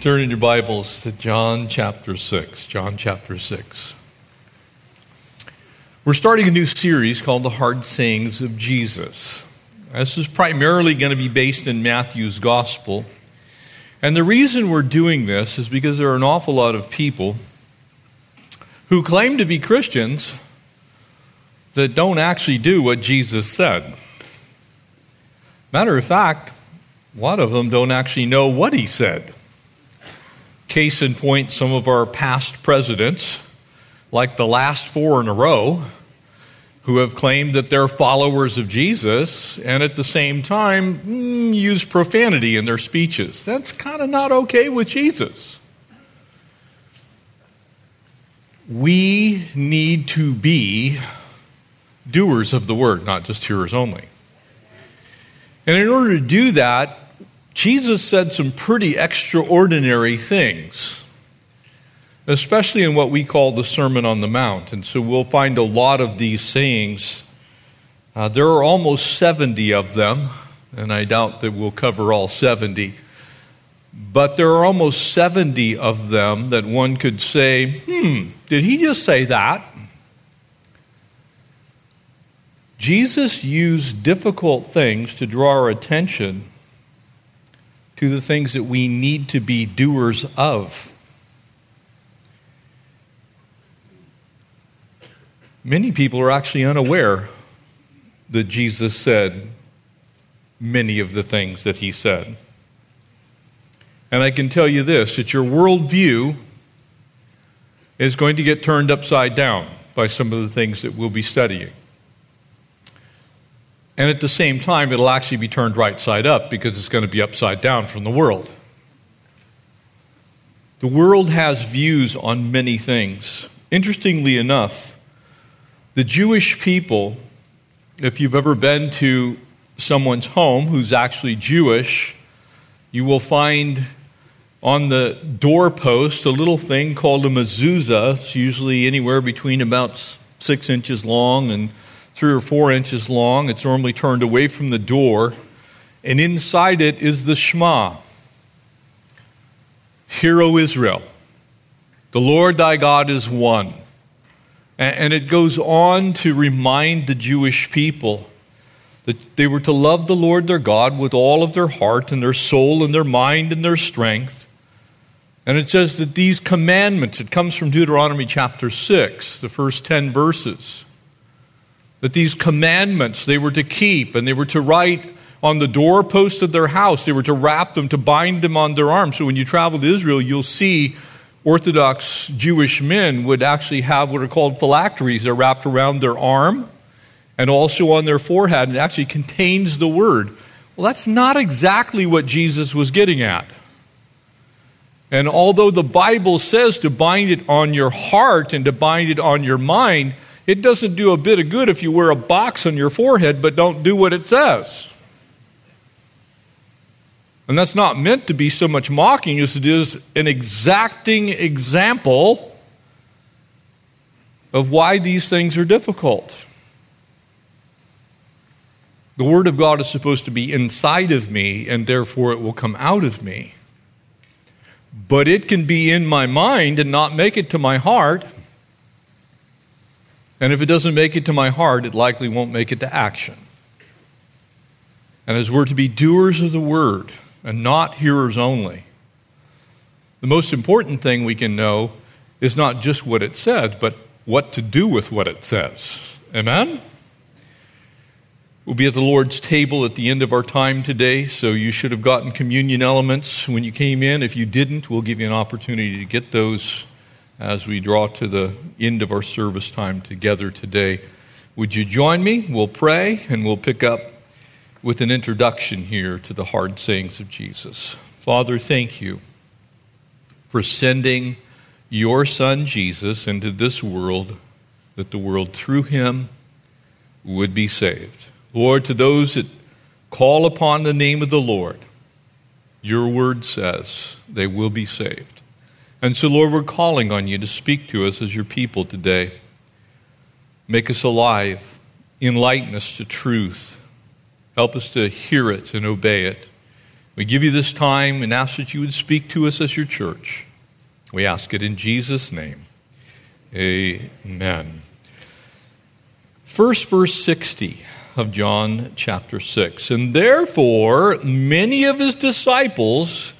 Turn in your Bibles to John chapter 6. John chapter 6. We're starting a new series called The Hard Sayings of Jesus. This is primarily going to be based in Matthew's Gospel. And the reason we're doing this is because there are an awful lot of people who claim to be Christians that don't actually do what Jesus said. Matter of fact, a lot of them don't actually know what he said. Case in point, some of our past presidents, like the last four in a row, who have claimed that they're followers of Jesus and at the same time mm, use profanity in their speeches. That's kind of not okay with Jesus. We need to be doers of the word, not just hearers only. And in order to do that, Jesus said some pretty extraordinary things, especially in what we call the Sermon on the Mount. And so we'll find a lot of these sayings. Uh, there are almost 70 of them, and I doubt that we'll cover all 70. But there are almost 70 of them that one could say, hmm, did he just say that? Jesus used difficult things to draw our attention to the things that we need to be doers of. Many people are actually unaware that Jesus said many of the things that he said. And I can tell you this that your worldview is going to get turned upside down by some of the things that we'll be studying. And at the same time, it'll actually be turned right side up because it's going to be upside down from the world. The world has views on many things. Interestingly enough, the Jewish people, if you've ever been to someone's home who's actually Jewish, you will find on the doorpost a little thing called a mezuzah. It's usually anywhere between about six inches long and three or four inches long. It's normally turned away from the door. And inside it is the Shema Hear, O Israel, the Lord thy God is one. And it goes on to remind the Jewish people that they were to love the Lord their God with all of their heart and their soul and their mind and their strength. And it says that these commandments, it comes from Deuteronomy chapter 6, the first 10 verses that these commandments they were to keep and they were to write on the doorpost of their house. They were to wrap them, to bind them on their arms. So when you travel to Israel, you'll see Orthodox Jewish men would actually have what are called phylacteries. They're wrapped around their arm and also on their forehead, and it actually contains the word. Well, that's not exactly what Jesus was getting at. And although the Bible says to bind it on your heart and to bind it on your mind, it doesn't do a bit of good if you wear a box on your forehead but don't do what it says. And that's not meant to be so much mocking as it is an exacting example of why these things are difficult. The Word of God is supposed to be inside of me, and therefore it will come out of me. But it can be in my mind and not make it to my heart. And if it doesn't make it to my heart, it likely won't make it to action. And as we're to be doers of the word and not hearers only, the most important thing we can know is not just what it says, but what to do with what it says. Amen? We'll be at the Lord's table at the end of our time today, so you should have gotten communion elements when you came in. If you didn't, we'll give you an opportunity to get those as we draw to the end of our service time together today. Would you join me? We'll pray and we'll pick up with an introduction here to the hard sayings of Jesus. Father, thank you for sending your Son Jesus into this world, that the world through him would be saved. Lord, to those that call upon the name of the Lord, your word says they will be saved. And so, Lord, we're calling on you to speak to us as your people today. Make us alive, enlighten us to truth, help us to hear it and obey it. We give you this time and ask that you would speak to us as your church. We ask it in Jesus' name. Amen. First, verse 60 of John chapter 6. And therefore, many of his disciples,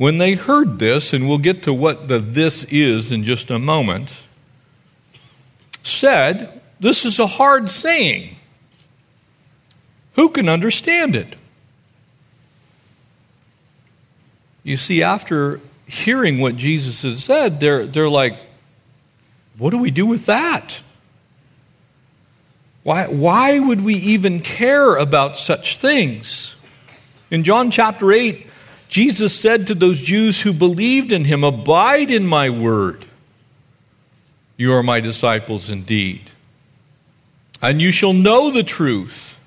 when they heard this, and we'll get to what the this is in just a moment, said, This is a hard saying. Who can understand it? You see, after hearing what Jesus had said, they're, they're like, what do we do with that? Why, why would we even care about such things? In John chapter 8, Jesus said to those Jews who believed in him, Abide in my word. You are my disciples indeed. And you shall know the truth,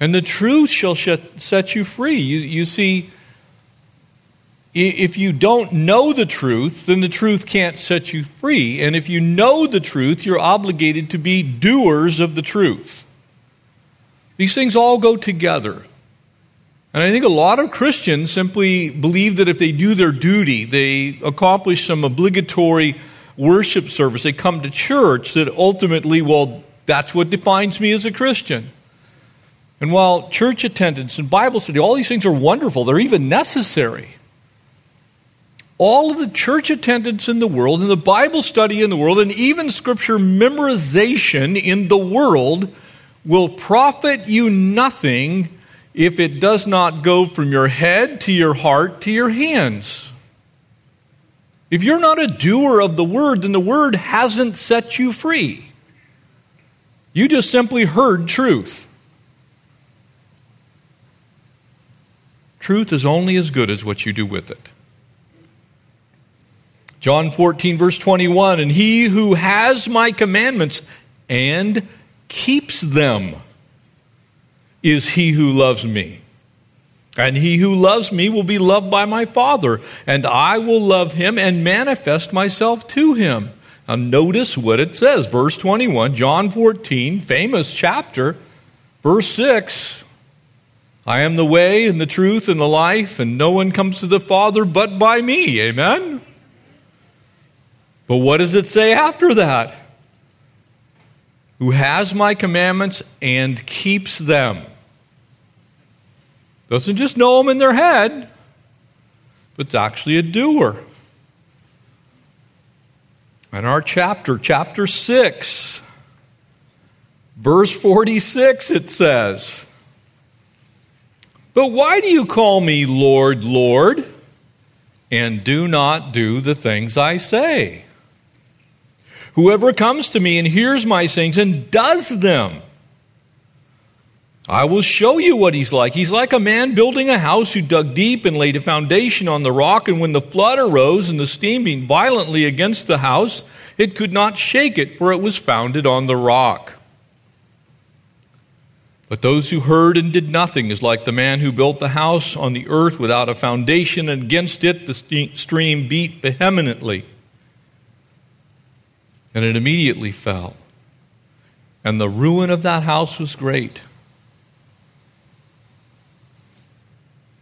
and the truth shall set you free. You, you see, if you don't know the truth, then the truth can't set you free. And if you know the truth, you're obligated to be doers of the truth. These things all go together. And I think a lot of Christians simply believe that if they do their duty, they accomplish some obligatory worship service, they come to church, that ultimately, well, that's what defines me as a Christian. And while church attendance and Bible study, all these things are wonderful, they're even necessary all of the church attendance in the world, and the Bible study in the world, and even scripture memorization in the world will profit you nothing if it does not go from your head to your heart to your hands. If you're not a doer of the word, then the word hasn't set you free. You just simply heard truth. Truth is only as good as what you do with it. John 14, verse 21 And he who has my commandments and keeps them is he who loves me. And he who loves me will be loved by my Father, and I will love him and manifest myself to him. Now, notice what it says, verse 21, John 14, famous chapter, verse 6. I am the way and the truth and the life, and no one comes to the Father but by me. Amen? But what does it say after that? Who has my commandments and keeps them. Doesn't just know them in their head, but it's actually a doer. In our chapter, chapter 6, verse 46, it says, But why do you call me Lord, Lord, and do not do the things I say? Whoever comes to me and hears my sayings and does them, I will show you what he's like. He's like a man building a house who dug deep and laid a foundation on the rock, and when the flood arose and the steam beat violently against the house, it could not shake it, for it was founded on the rock. But those who heard and did nothing is like the man who built the house on the earth without a foundation, and against it the stream beat vehemently and it immediately fell. And the ruin of that house was great.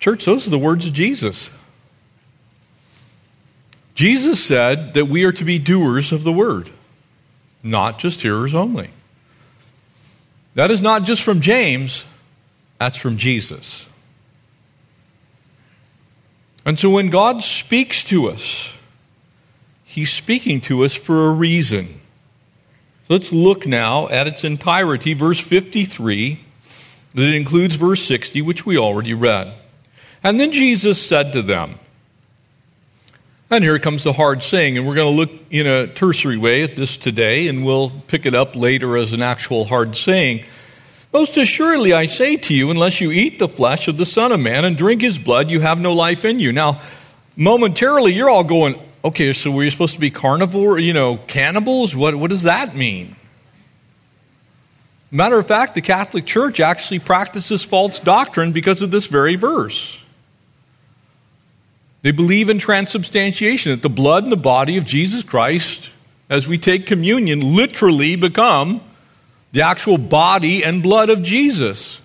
Church, those are the words of Jesus. Jesus said that we are to be doers of the word, not just hearers only. That is not just from James, that's from Jesus. And so when God speaks to us, He's speaking to us for a reason. So let's look now at its entirety, verse 53, that includes verse 60, which we already read. And then Jesus said to them, and here comes the hard saying, and we're going to look in a tertiary way at this today, and we'll pick it up later as an actual hard saying. Most assuredly, I say to you, unless you eat the flesh of the Son of Man and drink his blood, you have no life in you. Now, momentarily you're all going, okay, so we're supposed to be carnivore, you know, cannibals? What, what does that mean? Matter of fact, the Catholic Church actually practices false doctrine because of this very verse. They believe in transubstantiation, that the blood and the body of Jesus Christ, as we take communion, literally become the actual body and blood of Jesus.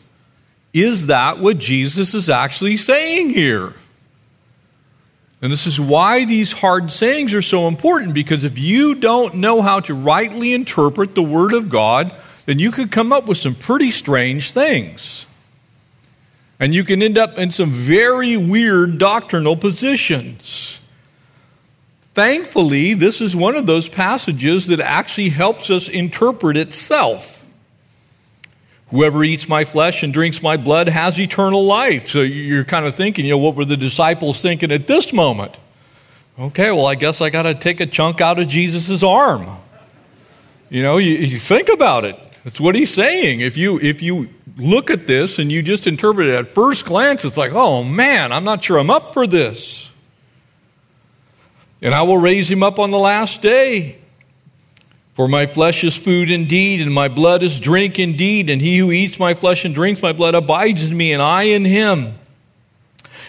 Is that what Jesus is actually saying here? And this is why these hard sayings are so important because if you don't know how to rightly interpret the Word of God, then you could come up with some pretty strange things. And you can end up in some very weird doctrinal positions. Thankfully, this is one of those passages that actually helps us interpret itself. Whoever eats my flesh and drinks my blood has eternal life. So you're kind of thinking, you know, what were the disciples thinking at this moment? Okay, well, I guess I got to take a chunk out of Jesus' arm. You know, you, you, think about it. That's what he's saying. If you if you look at this and you just interpret it at first glance, it's like, oh man, I'm not sure I'm up for this. And I will raise him up on the last day. For my flesh is food indeed, and my blood is drink indeed, and he who eats my flesh and drinks my blood abides in me, and I in him.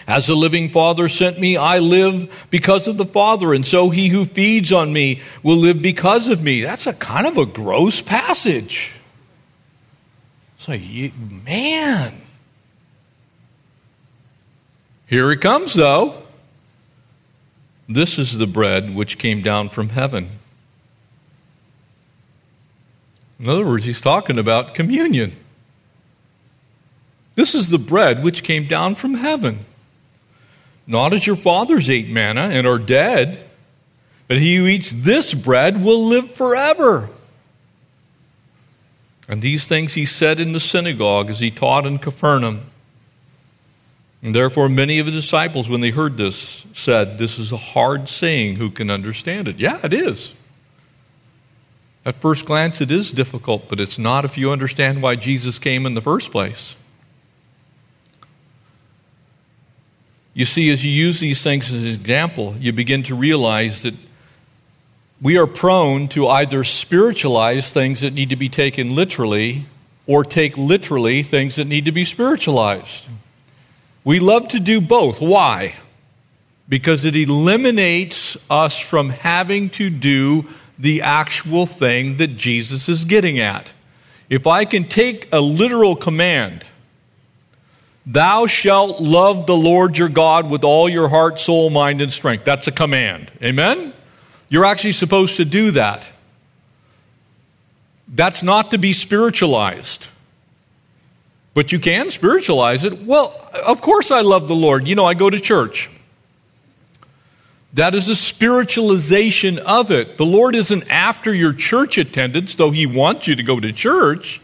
As the living Father sent me, I live because of the Father, and so he who feeds on me will live because of me. That's a kind of a gross passage. It's like, man. Here it comes, though. This is the bread which came down from heaven. In other words, he's talking about communion. This is the bread which came down from heaven. Not as your fathers ate manna and are dead, but he who eats this bread will live forever. And these things he said in the synagogue as he taught in Capernaum. And therefore, many of the disciples, when they heard this, said, This is a hard saying. Who can understand it? Yeah, it is. At first glance, it is difficult, but it's not if you understand why Jesus came in the first place. You see, as you use these things as an example, you begin to realize that we are prone to either spiritualize things that need to be taken literally or take literally things that need to be spiritualized. We love to do both. Why? Because it eliminates us from having to do the actual thing that Jesus is getting at. If I can take a literal command, thou shalt love the Lord your God with all your heart, soul, mind, and strength. That's a command. Amen? You're actually supposed to do that. That's not to be spiritualized. But you can spiritualize it. Well, of course I love the Lord. You know, I go to church. That is a spiritualization of it. The Lord isn't after your church attendance, though He wants you to go to church.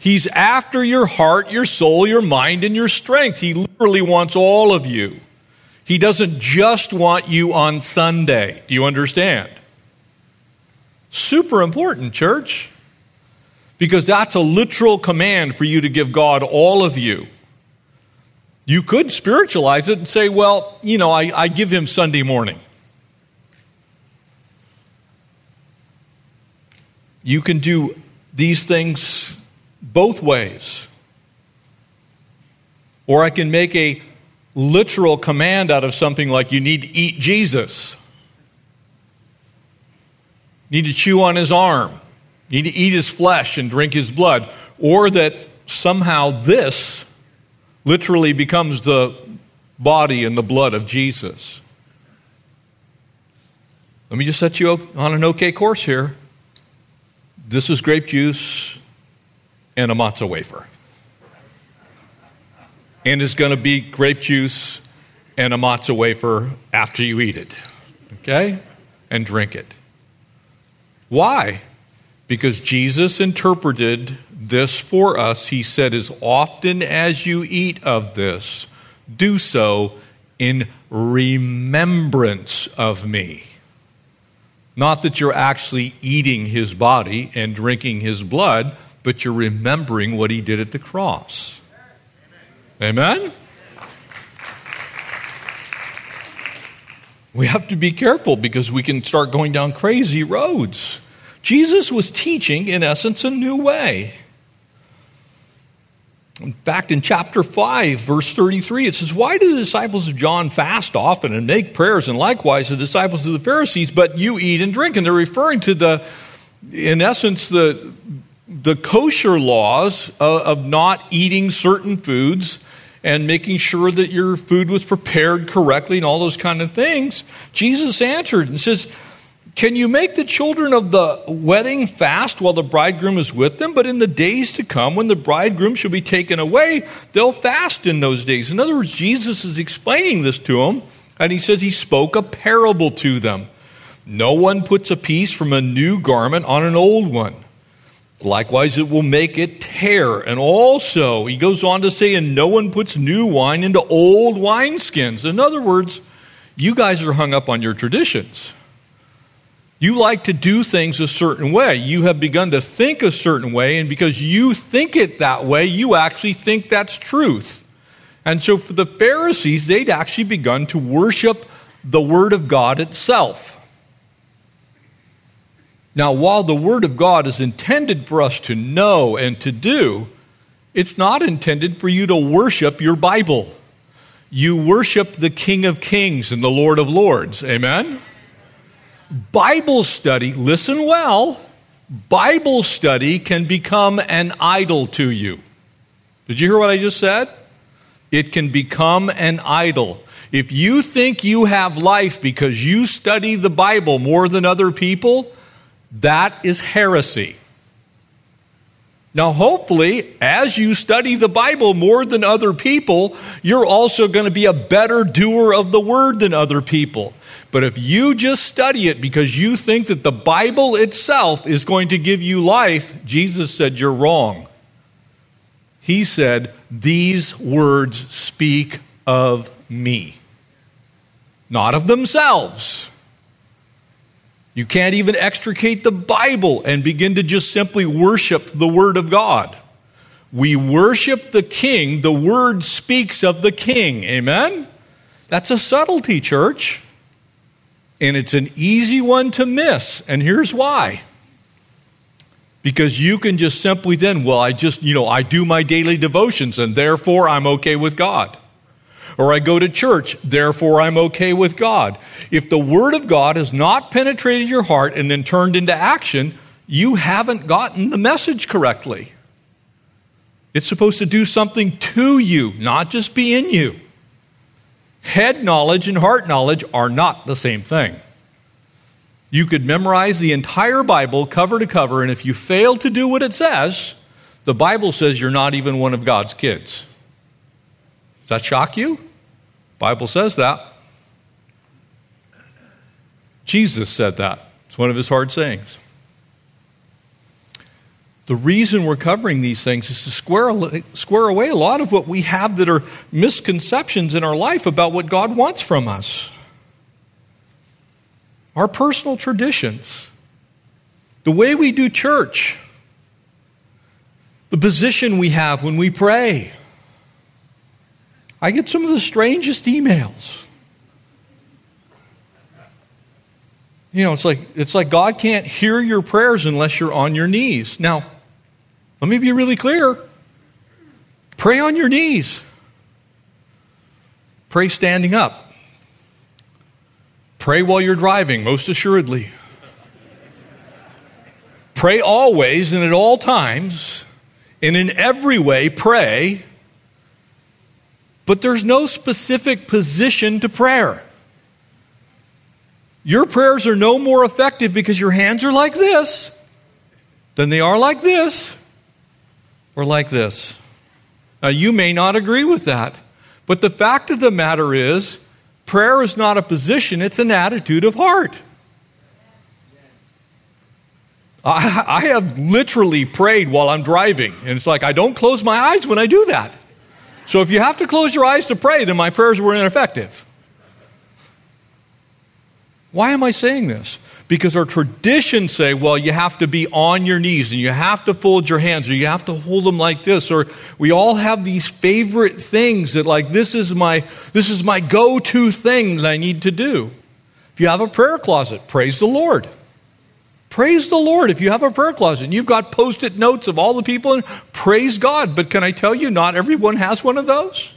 He's after your heart, your soul, your mind, and your strength. He literally wants all of you. He doesn't just want you on Sunday. Do you understand? Super important, church, because that's a literal command for you to give God all of you. You could spiritualize it and say, well, you know, I, I give him Sunday morning. You can do these things both ways. Or I can make a literal command out of something like you need to eat Jesus. You need to chew on his arm. You need to eat his flesh and drink his blood. Or that somehow this literally becomes the body and the blood of Jesus. Let me just set you on an okay course here. This is grape juice and a matzah wafer. And it's going to be grape juice and a matzah wafer after you eat it. Okay? And drink it. Why? Because Jesus interpreted this for us. He said, As often as you eat of this, do so in remembrance of me. Not that you're actually eating his body and drinking his blood, but you're remembering what he did at the cross. Amen? We have to be careful because we can start going down crazy roads. Jesus was teaching, in essence, a new way. In fact, in chapter 5, verse 33, it says, Why do the disciples of John fast often and make prayers, and likewise the disciples of the Pharisees, but you eat and drink? And they're referring to the, in essence, the, the kosher laws of, of not eating certain foods and making sure that your food was prepared correctly and all those kind of things. Jesus answered and says, can you make the children of the wedding fast while the bridegroom is with them? But in the days to come, when the bridegroom shall be taken away, they'll fast in those days. In other words, Jesus is explaining this to them, and he says he spoke a parable to them. No one puts a piece from a new garment on an old one. Likewise, it will make it tear. And also, he goes on to say, and no one puts new wine into old wineskins. In other words, you guys are hung up on your traditions. You like to do things a certain way. You have begun to think a certain way, and because you think it that way, you actually think that's truth. And so for the Pharisees, they'd actually begun to worship the Word of God itself. Now, while the Word of God is intended for us to know and to do, it's not intended for you to worship your Bible. You worship the King of Kings and the Lord of Lords. Amen? Bible study, listen well, Bible study can become an idol to you. Did you hear what I just said? It can become an idol. If you think you have life because you study the Bible more than other people, that is heresy. Now, hopefully, as you study the Bible more than other people, you're also going to be a better doer of the word than other people. But if you just study it because you think that the Bible itself is going to give you life, Jesus said you're wrong. He said, These words speak of me, not of themselves. You can't even extricate the Bible and begin to just simply worship the Word of God. We worship the King, the Word speaks of the King. Amen? That's a subtlety, church. And it's an easy one to miss. And here's why. Because you can just simply then, well, I just, you know, I do my daily devotions and therefore I'm okay with God. Or I go to church, therefore I'm okay with God. If the Word of God has not penetrated your heart and then turned into action, you haven't gotten the message correctly. It's supposed to do something to you, not just be in you. Head knowledge and heart knowledge are not the same thing. You could memorize the entire Bible cover to cover, and if you fail to do what it says, the Bible says you're not even one of God's kids. Does that shock you? Bible says that. Jesus said that. It's one of his hard sayings. The reason we're covering these things is to square, square away a lot of what we have that are misconceptions in our life about what God wants from us. Our personal traditions, the way we do church, the position we have when we pray. I get some of the strangest emails. You know, it's like it's like God can't hear your prayers unless you're on your knees. Now, let me be really clear pray on your knees, pray standing up, pray while you're driving, most assuredly. Pray always and at all times, and in every way, pray. But there's no specific position to prayer. Your prayers are no more effective because your hands are like this than they are like this or like this. Now, you may not agree with that, but the fact of the matter is, prayer is not a position, it's an attitude of heart. I, I have literally prayed while I'm driving, and it's like I don't close my eyes when I do that. So if you have to close your eyes to pray, then my prayers were ineffective. Why am I saying this? Because our traditions say, well, you have to be on your knees and you have to fold your hands or you have to hold them like this or we all have these favorite things that like this is my this is my go-to things I need to do. If you have a prayer closet, praise the Lord. Praise the Lord. If you have a prayer closet and you've got post it notes of all the people, in, praise God. But can I tell you, not everyone has one of those?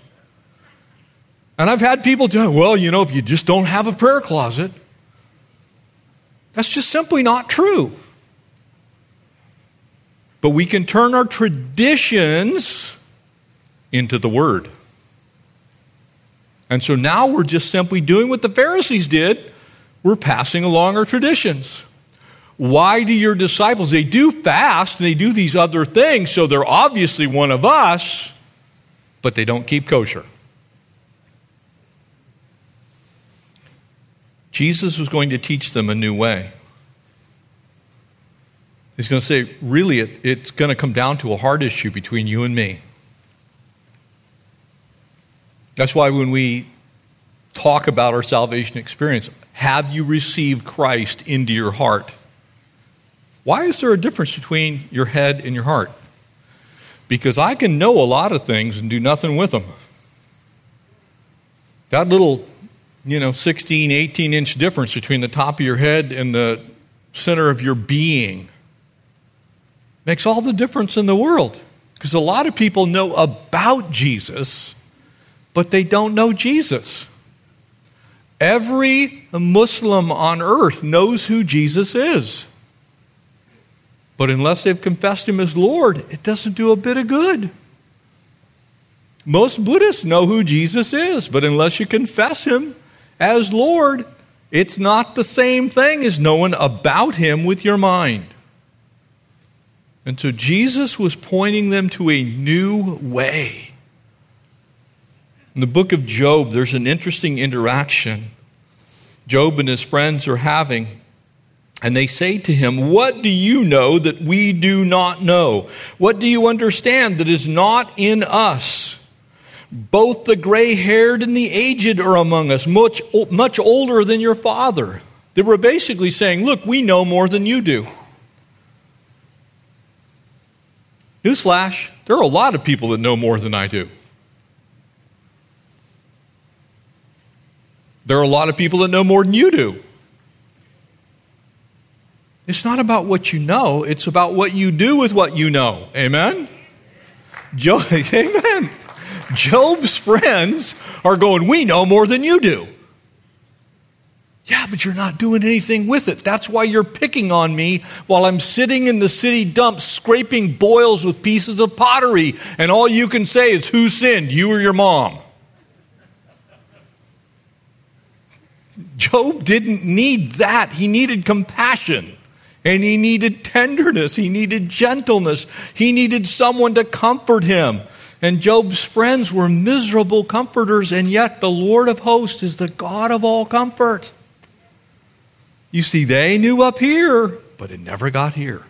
And I've had people tell, well, you know, if you just don't have a prayer closet, that's just simply not true. But we can turn our traditions into the Word. And so now we're just simply doing what the Pharisees did. We're passing along our traditions. Why do your disciples? They do fast and they do these other things, so they're obviously one of us, but they don't keep kosher. Jesus was going to teach them a new way. He's going to say, really, it, it's going to come down to a heart issue between you and me. That's why when we talk about our salvation experience, have you received Christ into your heart? Why is there a difference between your head and your heart? Because I can know a lot of things and do nothing with them. That little, you know, 16, 18 inch difference between the top of your head and the center of your being makes all the difference in the world. Because a lot of people know about Jesus, but they don't know Jesus. Every Muslim on earth knows who Jesus is. But unless they've confessed him as Lord, it doesn't do a bit of good. Most Buddhists know who Jesus is, but unless you confess him as Lord, it's not the same thing as knowing about him with your mind. And so Jesus was pointing them to a new way. In the book of Job, there's an interesting interaction Job and his friends are having. And they say to him, What do you know that we do not know? What do you understand that is not in us? Both the gray haired and the aged are among us, much, much older than your father. They were basically saying, Look, we know more than you do. Newsflash, there are a lot of people that know more than I do. There are a lot of people that know more than you do. It's not about what you know, it's about what you do with what you know. Amen? Job, amen. Job's friends are going, We know more than you do. Yeah, but you're not doing anything with it. That's why you're picking on me while I'm sitting in the city dump scraping boils with pieces of pottery, and all you can say is, Who sinned, you or your mom? Job didn't need that. He needed compassion. And he needed tenderness. He needed gentleness. He needed someone to comfort him. And Job's friends were miserable comforters, and yet the Lord of hosts is the God of all comfort. You see, they knew up here, but it never got here.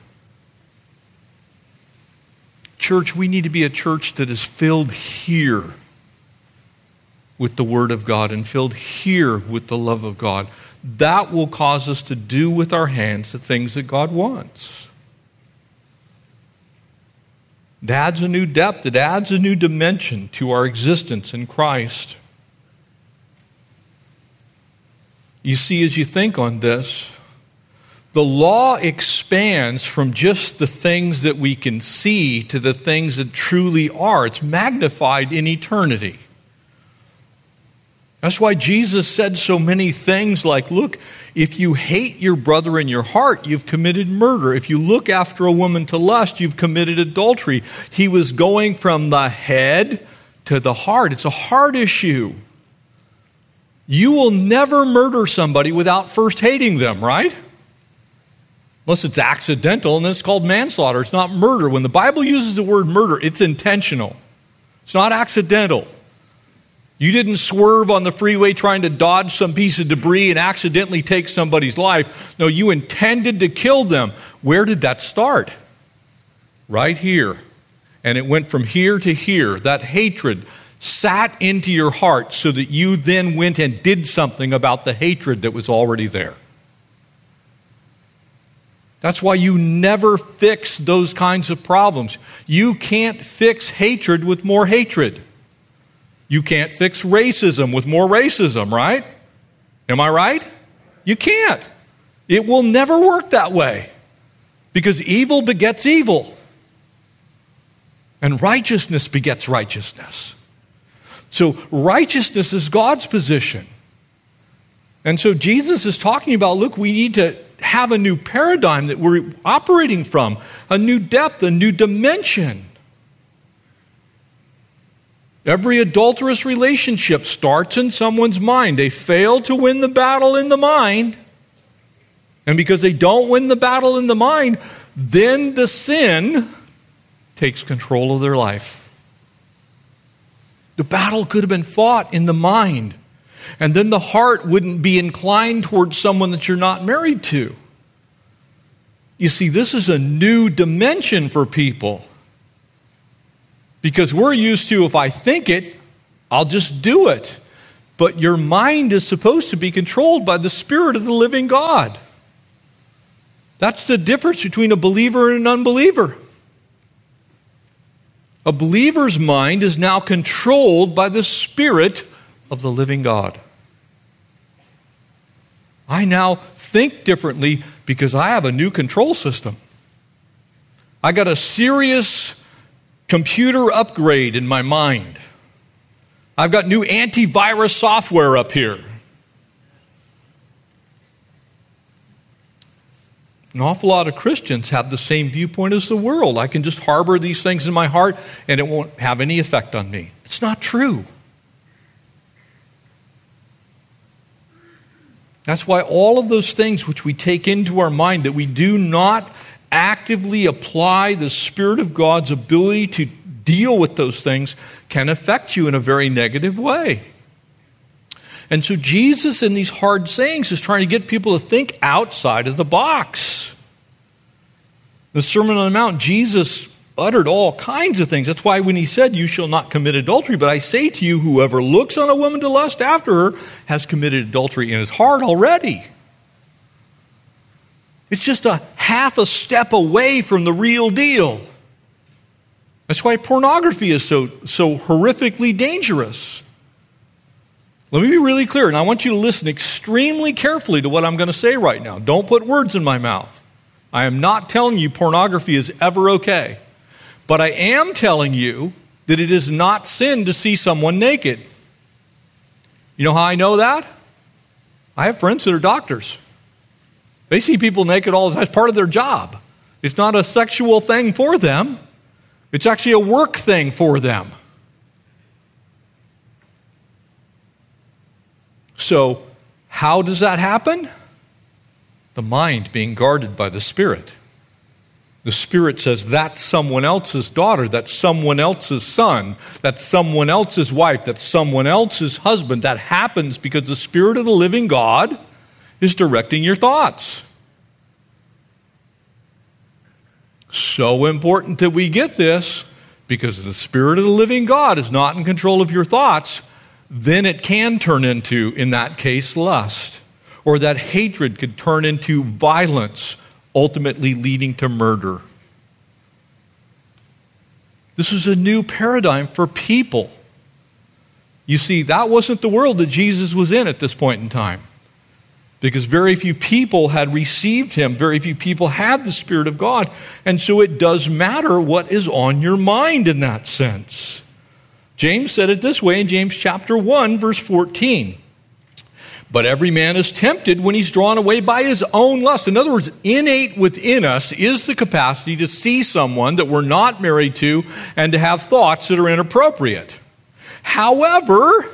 Church, we need to be a church that is filled here with the Word of God and filled here with the love of God that will cause us to do with our hands the things that God wants. It adds a new depth, it adds a new dimension to our existence in Christ. You see, as you think on this, the law expands from just the things that we can see to the things that truly are. It's magnified in eternity. That's why Jesus said so many things like, look, if you hate your brother in your heart, you've committed murder. If you look after a woman to lust, you've committed adultery. He was going from the head to the heart. It's a heart issue. You will never murder somebody without first hating them, right? Unless it's accidental, and then it's called manslaughter. It's not murder. When the Bible uses the word murder, it's intentional, it's not accidental. You didn't swerve on the freeway trying to dodge some piece of debris and accidentally take somebody's life. No, you intended to kill them. Where did that start? Right here. And it went from here to here. That hatred sat into your heart so that you then went and did something about the hatred that was already there. That's why you never fix those kinds of problems. You can't fix hatred with more hatred. You can't fix racism with more racism, right? Am I right? You can't. It will never work that way because evil begets evil, and righteousness begets righteousness. So, righteousness is God's position. And so, Jesus is talking about look, we need to have a new paradigm that we're operating from, a new depth, a new dimension. Every adulterous relationship starts in someone's mind. They fail to win the battle in the mind. And because they don't win the battle in the mind, then the sin takes control of their life. The battle could have been fought in the mind. And then the heart wouldn't be inclined towards someone that you're not married to. You see, this is a new dimension for people. Because we're used to, if I think it, I'll just do it. But your mind is supposed to be controlled by the Spirit of the living God. That's the difference between a believer and an unbeliever. A believer's mind is now controlled by the Spirit of the living God. I now think differently because I have a new control system. I got a serious computer upgrade in my mind. I've got new antivirus software up here. An awful lot of Christians have the same viewpoint as the world. I can just harbor these things in my heart and it won't have any effect on me. It's not true. That's why all of those things which we take into our mind that we do not actively apply the Spirit of God's ability to deal with those things can affect you in a very negative way. And so Jesus, in these hard sayings, is trying to get people to think outside of the box. The Sermon on the Mount, Jesus uttered all kinds of things. That's why when he said, You shall not commit adultery, but I say to you, whoever looks on a woman to lust after her has committed adultery in his heart already. It's just a half a step away from the real deal. That's why pornography is so, so horrifically dangerous. Let me be really clear, and I want you to listen extremely carefully to what I'm going to say right now. Don't put words in my mouth. I am not telling you pornography is ever okay. But I am telling you that it is not sin to see someone naked. You know how I know that? I have friends that are doctors. They see people naked all the time. It's part of their job. It's not a sexual thing for them, it's actually a work thing for them. So, how does that happen? The mind being guarded by the Spirit. The Spirit says that's someone else's daughter, that's someone else's son, that's someone else's wife, that's someone else's husband. That happens because the Spirit of the living God is directing your thoughts. So important that we get this because the Spirit of the living God is not in control of your thoughts, then it can turn into, in that case, lust. Or that hatred could turn into violence ultimately leading to murder. This is a new paradigm for people. You see, that wasn't the world that Jesus was in at this point in time. Because very few people had received him, very few people had the Spirit of God. And so it does matter what is on your mind in that sense. James said it this way in James chapter 1, verse 14. But every man is tempted when he's drawn away by his own lust. In other words, innate within us is the capacity to see someone that we're not married to and to have thoughts that are inappropriate. However,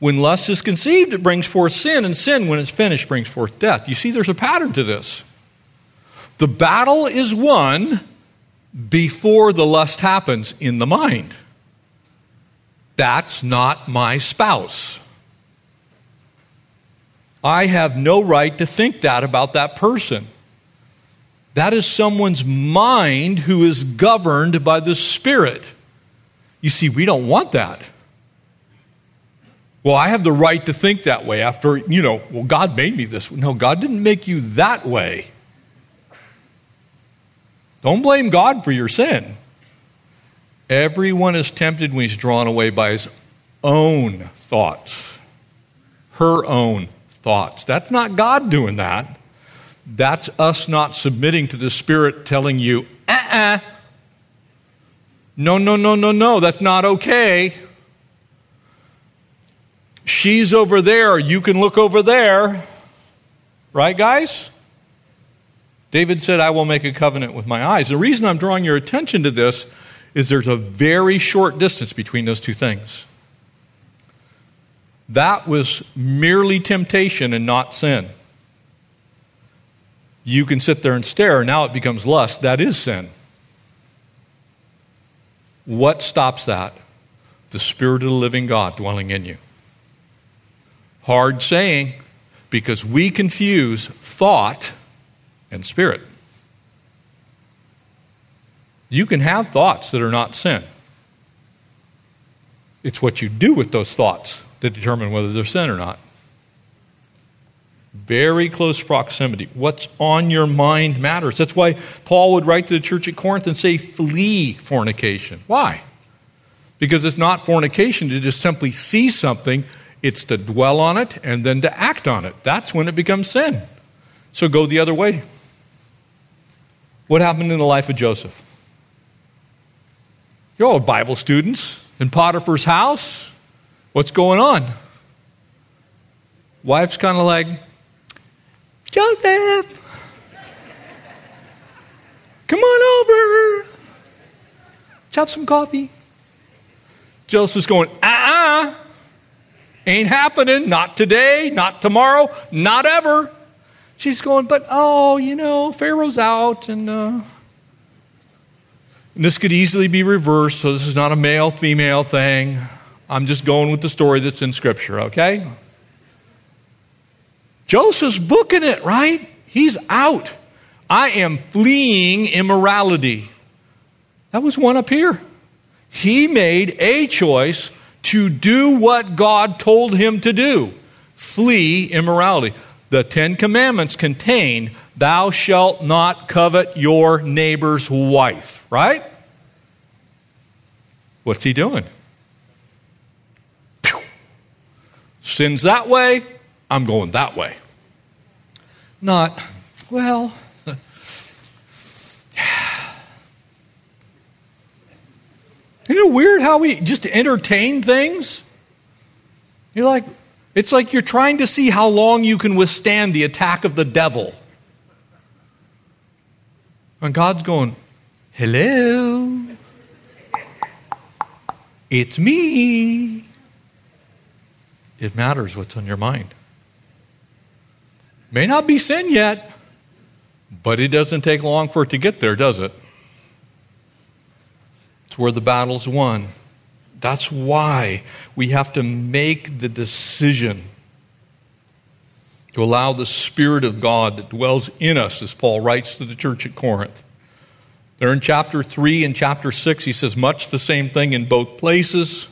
when lust is conceived, it brings forth sin, and sin, when it's finished, brings forth death. You see, there's a pattern to this. The battle is won before the lust happens in the mind. That's not my spouse. I have no right to think that about that person. That is someone's mind who is governed by the Spirit. You see, we don't want that. Well, I have the right to think that way after, you know, well, God made me this. No, God didn't make you that way. Don't blame God for your sin. Everyone is tempted when he's drawn away by his own thoughts, her own thoughts. That's not God doing that. That's us not submitting to the Spirit telling you, uh uh-uh. uh no, no, no, no, no, that's not okay. She's over there, you can look over there. Right, guys? David said, I will make a covenant with my eyes. The reason I'm drawing your attention to this is there's a very short distance between those two things. That was merely temptation and not sin. You can sit there and stare, now it becomes lust. That is sin. What stops that? The Spirit of the living God dwelling in you. Hard saying, because we confuse thought and spirit. You can have thoughts that are not sin. It's what you do with those thoughts that determine whether they're sin or not. Very close proximity. What's on your mind matters. That's why Paul would write to the church at Corinth and say, flee fornication. Why? Because it's not fornication to just simply see something, it's to dwell on it and then to act on it. That's when it becomes sin. So go the other way. What happened in the life of Joseph? You're all Bible students in Potiphar's house. What's going on? Wife's kind of like, Joseph, come on over. Let's some coffee. Joseph's going, uh uh Ain't happening. Not today, not tomorrow, not ever. She's going, but oh, you know, Pharaoh's out, and, uh, and this could easily be reversed, so this is not a male female thing. I'm just going with the story that's in Scripture, okay? Joseph's booking it, right? He's out. I am fleeing immorality. That was one up here. He made a choice to do what God told him to do flee immorality the Ten Commandments contain, Thou shalt not covet your neighbor's wife, right? What's he doing? Pew. Sins that way, I'm going that way. Not, well, Isn't it weird how we just entertain things? You're like, it's like you're trying to see how long you can withstand the attack of the devil. And God's going, Hello, it's me. It matters what's on your mind. May not be sin yet, but it doesn't take long for it to get there, does it? Where the battle's won. That's why we have to make the decision to allow the Spirit of God that dwells in us, as Paul writes to the church at Corinth. There in chapter 3 and chapter 6, he says much the same thing in both places.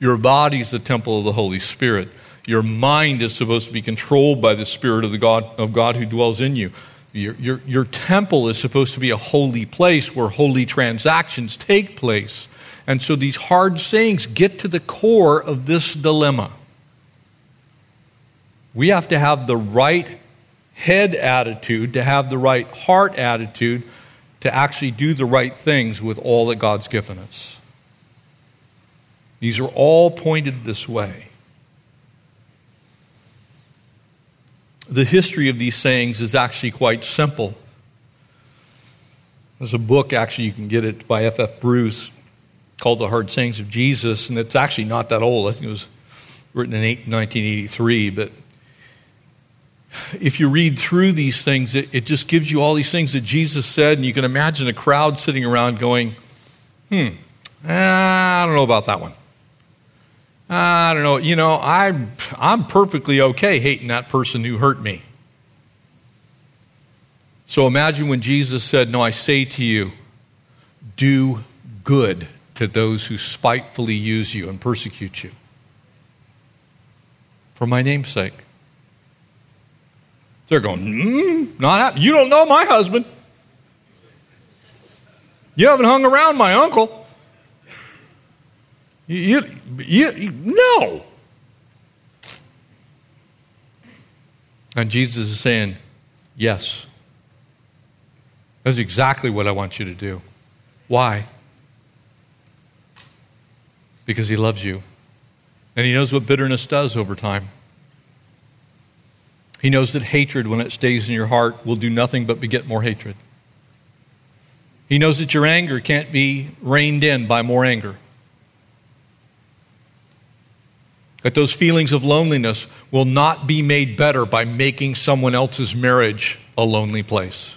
Your body is the temple of the Holy Spirit. Your mind is supposed to be controlled by the Spirit of, the God, of God who dwells in you. Your, your, your temple is supposed to be a holy place where holy transactions take place. And so these hard sayings get to the core of this dilemma. We have to have the right head attitude, to have the right heart attitude, to actually do the right things with all that God's given us. These are all pointed this way. The history of these sayings is actually quite simple. There's a book, actually, you can get it by F.F. F. Bruce called The Hard Sayings of Jesus, and it's actually not that old. I think it was written in 1983. But if you read through these things, it, it just gives you all these things that Jesus said, and you can imagine a crowd sitting around going, hmm, I don't know about that one. I don't know. You know, I'm, I'm perfectly okay hating that person who hurt me. So imagine when Jesus said, No, I say to you, do good to those who spitefully use you and persecute you. For my name's sake. They're going, mm, not you don't know my husband. You haven't hung around my uncle. You, you, you, no. And Jesus is saying, Yes. That's exactly what I want you to do. Why? Because He loves you. And He knows what bitterness does over time. He knows that hatred, when it stays in your heart, will do nothing but beget more hatred. He knows that your anger can't be reined in by more anger. That those feelings of loneliness will not be made better by making someone else's marriage a lonely place.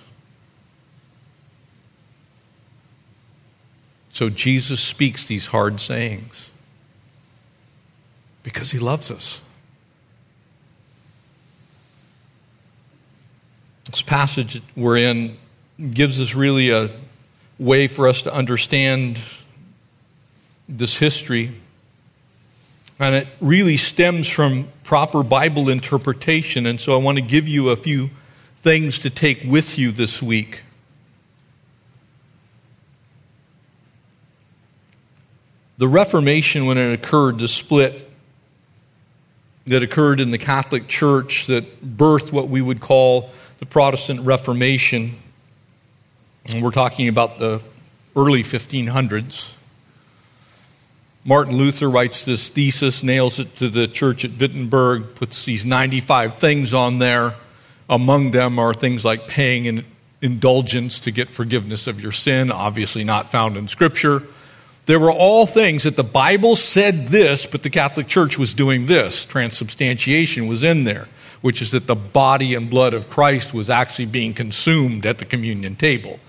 So Jesus speaks these hard sayings because he loves us. This passage we're in gives us really a way for us to understand this history. And it really stems from proper Bible interpretation. And so I want to give you a few things to take with you this week. The Reformation, when it occurred, the split that occurred in the Catholic Church that birthed what we would call the Protestant Reformation, and we're talking about the early 1500s. Martin Luther writes this thesis, nails it to the church at Wittenberg, puts these 95 things on there. Among them are things like paying an indulgence to get forgiveness of your sin, obviously not found in Scripture there were all things that the Bible said this, but the Catholic Church was doing this. Transubstantiation was in there, which is that the body and blood of Christ was actually being consumed at the communion table.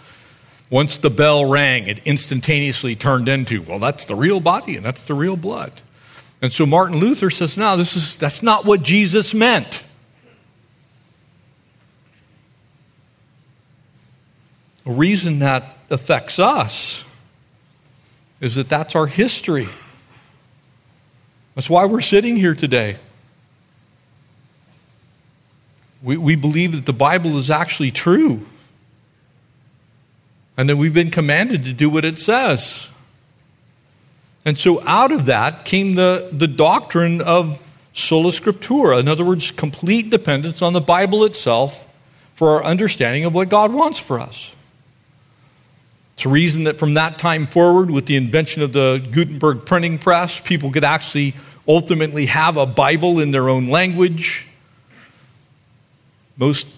Once the bell rang, it instantaneously turned into, well, that's the real body and that's the real blood. And so Martin Luther says, no, this is, that's not what Jesus meant. A reason that affects us is that that's our history. That's why we're sitting here today. We, we believe that the Bible is actually true and that we've been commanded to do what it says. And so out of that came the, the doctrine of sola scriptura, in other words, complete dependence on the Bible itself for our understanding of what God wants for us. It's a reason that from that time forward, with the invention of the Gutenberg printing press, people could actually ultimately have a Bible in their own language. Most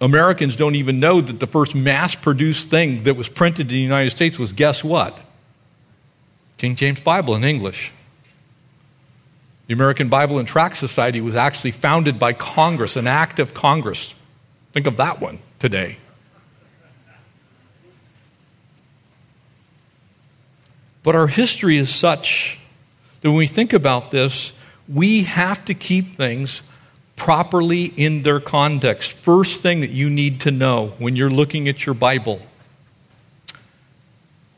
Americans don't even know that the first mass produced thing that was printed in the United States was guess what? King James Bible in English. The American Bible and Tract Society was actually founded by Congress, an act of Congress. Think of that one today. But our history is such that when we think about this, we have to keep things properly in their context. First thing that you need to know when you're looking at your Bible.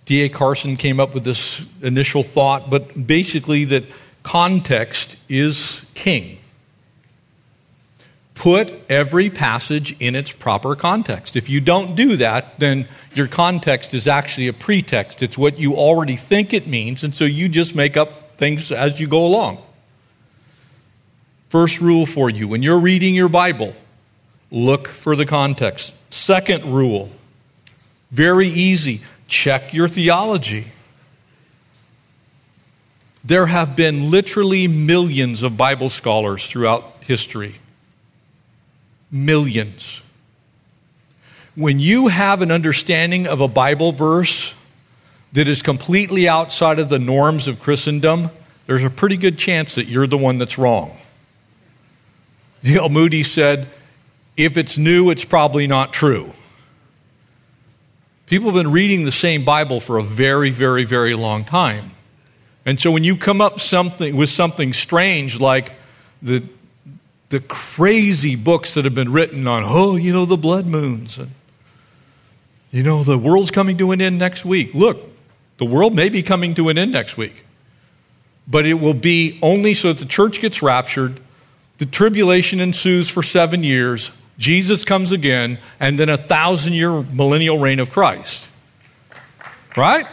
D.A. Carson came up with this initial thought, but basically, that context is king put every passage in its proper context. If you don't do that, then your context is actually a pretext. It's what you already think it means, and so you just make up things as you go along. First rule for you when you're reading your Bible, look for the context. Second rule, very easy, check your theology. There have been literally millions of Bible scholars throughout history Millions. When you have an understanding of a Bible verse that is completely outside of the norms of Christendom, there's a pretty good chance that you're the one that's wrong. D.L. Moody said, if it's new, it's probably not true. People have been reading the same Bible for a very, very, very long time. And so when you come up something with something strange like the the crazy books that have been written on, oh, you know, the blood moons. And, you know, the world's coming to an end next week. Look, the world may be coming to an end next week, but it will be only so that the church gets raptured, the tribulation ensues for seven years, Jesus comes again, and then a thousand year millennial reign of Christ. Right?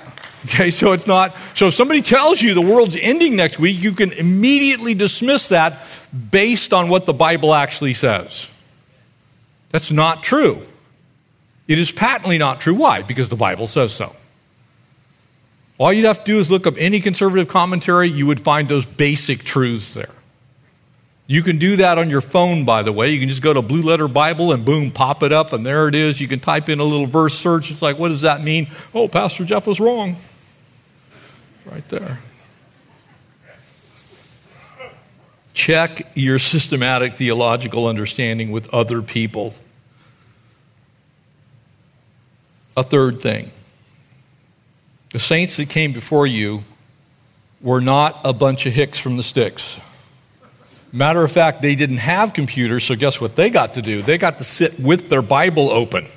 Okay, so it's not, so if somebody tells you the world's ending next week, you can immediately dismiss that based on what the Bible actually says. That's not true. It is patently not true. Why? Because the Bible says so. All you'd have to do is look up any conservative commentary, you would find those basic truths there. You can do that on your phone, by the way. You can just go to Blue Letter Bible and boom, pop it up, and there it is. You can type in a little verse search. It's like, what does that mean? Oh, Pastor Jeff was wrong. Right there. Check your systematic theological understanding with other people. A third thing the saints that came before you were not a bunch of hicks from the sticks. Matter of fact, they didn't have computers, so guess what they got to do? They got to sit with their Bible open.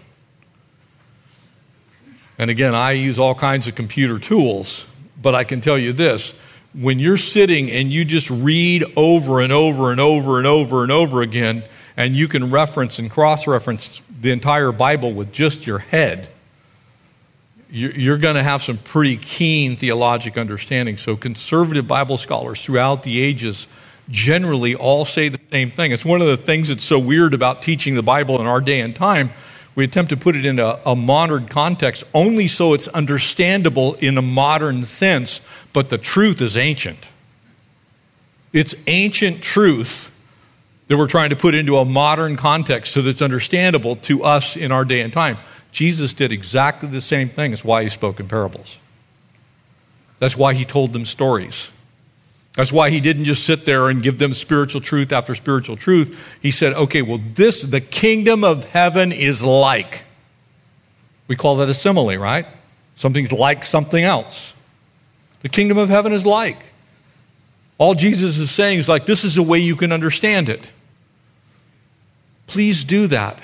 And again, I use all kinds of computer tools, but I can tell you this when you're sitting and you just read over and over and over and over and over again, and you can reference and cross reference the entire Bible with just your head you're going to have some pretty keen theologic understanding. So, conservative Bible scholars throughout the ages generally all say the same thing. It's one of the things that's so weird about teaching the Bible in our day and time. We attempt to put it into a modern context only so it's understandable in a modern sense, but the truth is ancient. It's ancient truth that we're trying to put into a modern context so that it's understandable to us in our day and time. Jesus did exactly the same thing. That's why he spoke in parables. That's why he told them stories. That's why he didn't just sit there and give them spiritual truth after spiritual truth. He said, okay, well, this, the kingdom of heaven is like. We call that a simile, right? Something's like something else. The kingdom of heaven is like. All Jesus is saying is like, this is a way you can understand it. Please do that.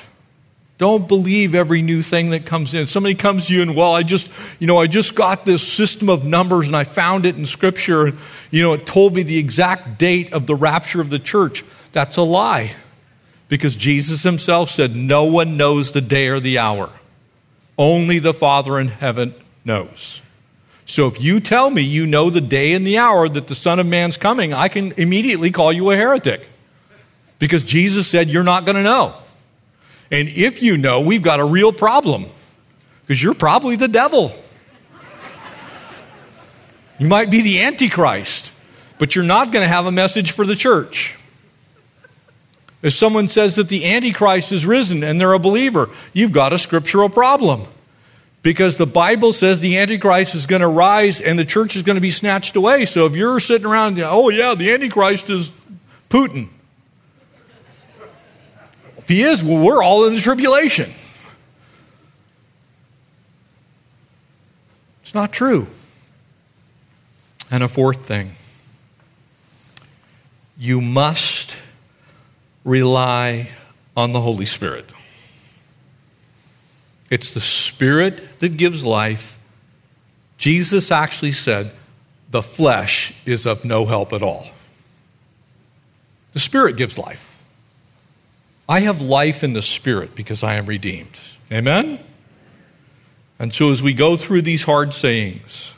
Don't believe every new thing that comes in. Somebody comes to you and, well, I just, you know, I just got this system of numbers and I found it in Scripture. And, you know, it told me the exact date of the rapture of the church. That's a lie. Because Jesus himself said, no one knows the day or the hour. Only the Father in heaven knows. So if you tell me you know the day and the hour that the Son of Man's coming, I can immediately call you a heretic. Because Jesus said you're not going to know. And if you know, we've got a real problem because you're probably the devil. You might be the Antichrist, but you're not going to have a message for the church. If someone says that the Antichrist is risen and they're a believer, you've got a scriptural problem. Because the Bible says the Antichrist is going to rise and the church is going to be snatched away. So if you're sitting around, oh, yeah, the Antichrist is Putin. If he is, well, we're all in the tribulation. It's not true. And a fourth thing you must rely on the Holy Spirit. It's the Spirit that gives life. Jesus actually said, the flesh is of no help at all. The Spirit gives life. I have life in the Spirit because I am redeemed. Amen? And so as we go through these hard sayings,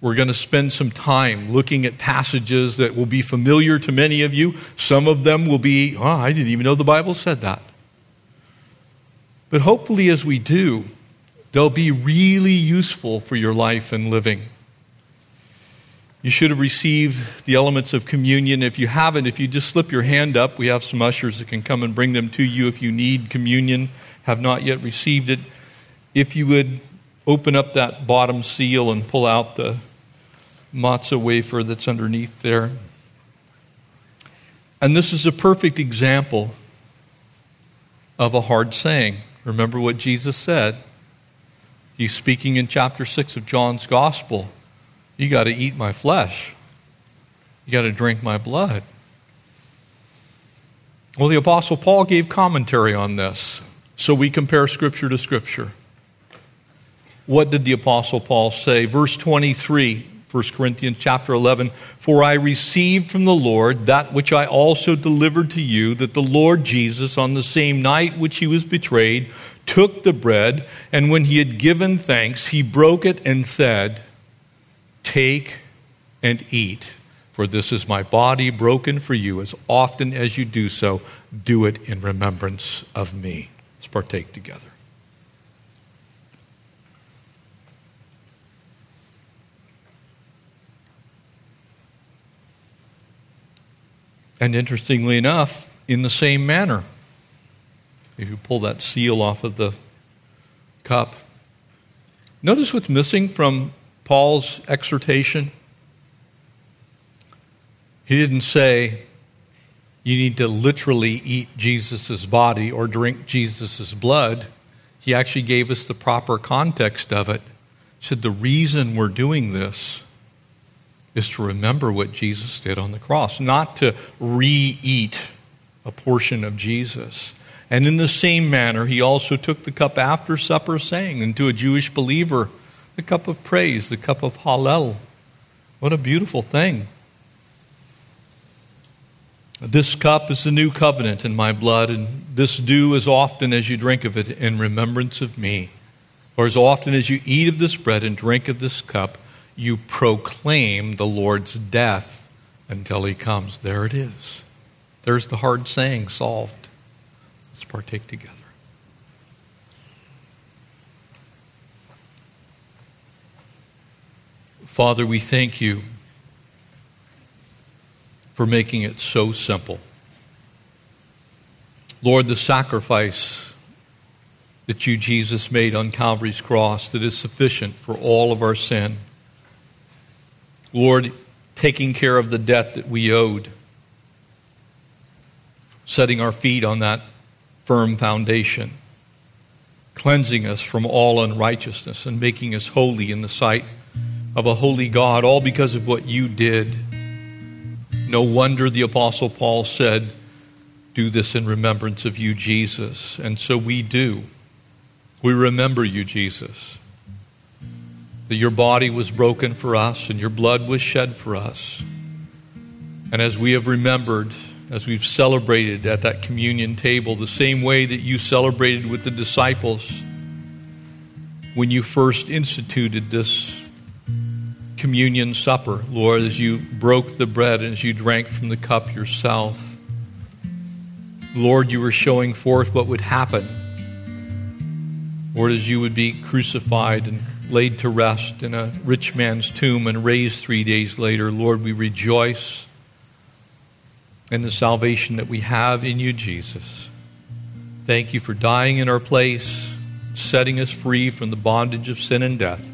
we're going to spend some time looking at passages that will be familiar to many of you. Some of them will be, oh, I didn't even know the Bible said that. But hopefully, as we do, they'll be really useful for your life and living. You should have received the elements of communion. If you haven't, if you just slip your hand up, we have some ushers that can come and bring them to you if you need communion, have not yet received it. If you would open up that bottom seal and pull out the matzah wafer that's underneath there. And this is a perfect example of a hard saying. Remember what Jesus said. He's speaking in chapter 6 of John's Gospel. You got to eat my flesh. You got to drink my blood. Well, the Apostle Paul gave commentary on this. So we compare Scripture to Scripture. What did the Apostle Paul say? Verse 23, 1 Corinthians chapter 11 For I received from the Lord that which I also delivered to you, that the Lord Jesus, on the same night which he was betrayed, took the bread, and when he had given thanks, he broke it and said, Take and eat. For this is my body broken for you. As often as you do so, do it in remembrance of me. Let's partake together. And interestingly enough, in the same manner, if you pull that seal off of the cup, notice what's missing from Paul's exhortation. He didn't say, you need to literally eat Jesus' body or drink Jesus' blood. He actually gave us the proper context of it. He said, the reason we're doing this is to remember what Jesus did on the cross, not to re eat a portion of Jesus. And in the same manner, he also took the cup after supper, saying, and to a Jewish believer, the cup of praise, the cup of Hallel. What a beautiful thing. This cup is the new covenant in my blood, and this do as often as you drink of it in remembrance of me. Or as often as you eat of this bread and drink of this cup, you proclaim the Lord's death until he comes. There it is. There's the hard saying solved. Let's partake together. Father, we thank you for making it so simple. Lord, the sacrifice that you, Jesus, made on Calvary's cross that is sufficient for all of our sin. Lord, taking care of the debt that we owed, setting our feet on that firm foundation, cleansing us from all unrighteousness, and making us holy in the sight of a holy God, all because of what you did. No wonder the Apostle Paul said, Do this in remembrance of you, Jesus. And so we do. We remember you, Jesus that your body was broken for us and your blood was shed for us. And as we have remembered, as we've celebrated at that communion table, the same way that you celebrated with the disciples when you first instituted this communion supper, Lord, as you broke the bread and as you drank from the cup yourself. Lord, you were showing forth what would happen. Lord, as you would be crucified and laid to rest in a rich man's tomb and raised three days later. Lord, we rejoice in the salvation that we have in you, Jesus. Thank you for dying in our place, setting us free from the bondage of sin and death.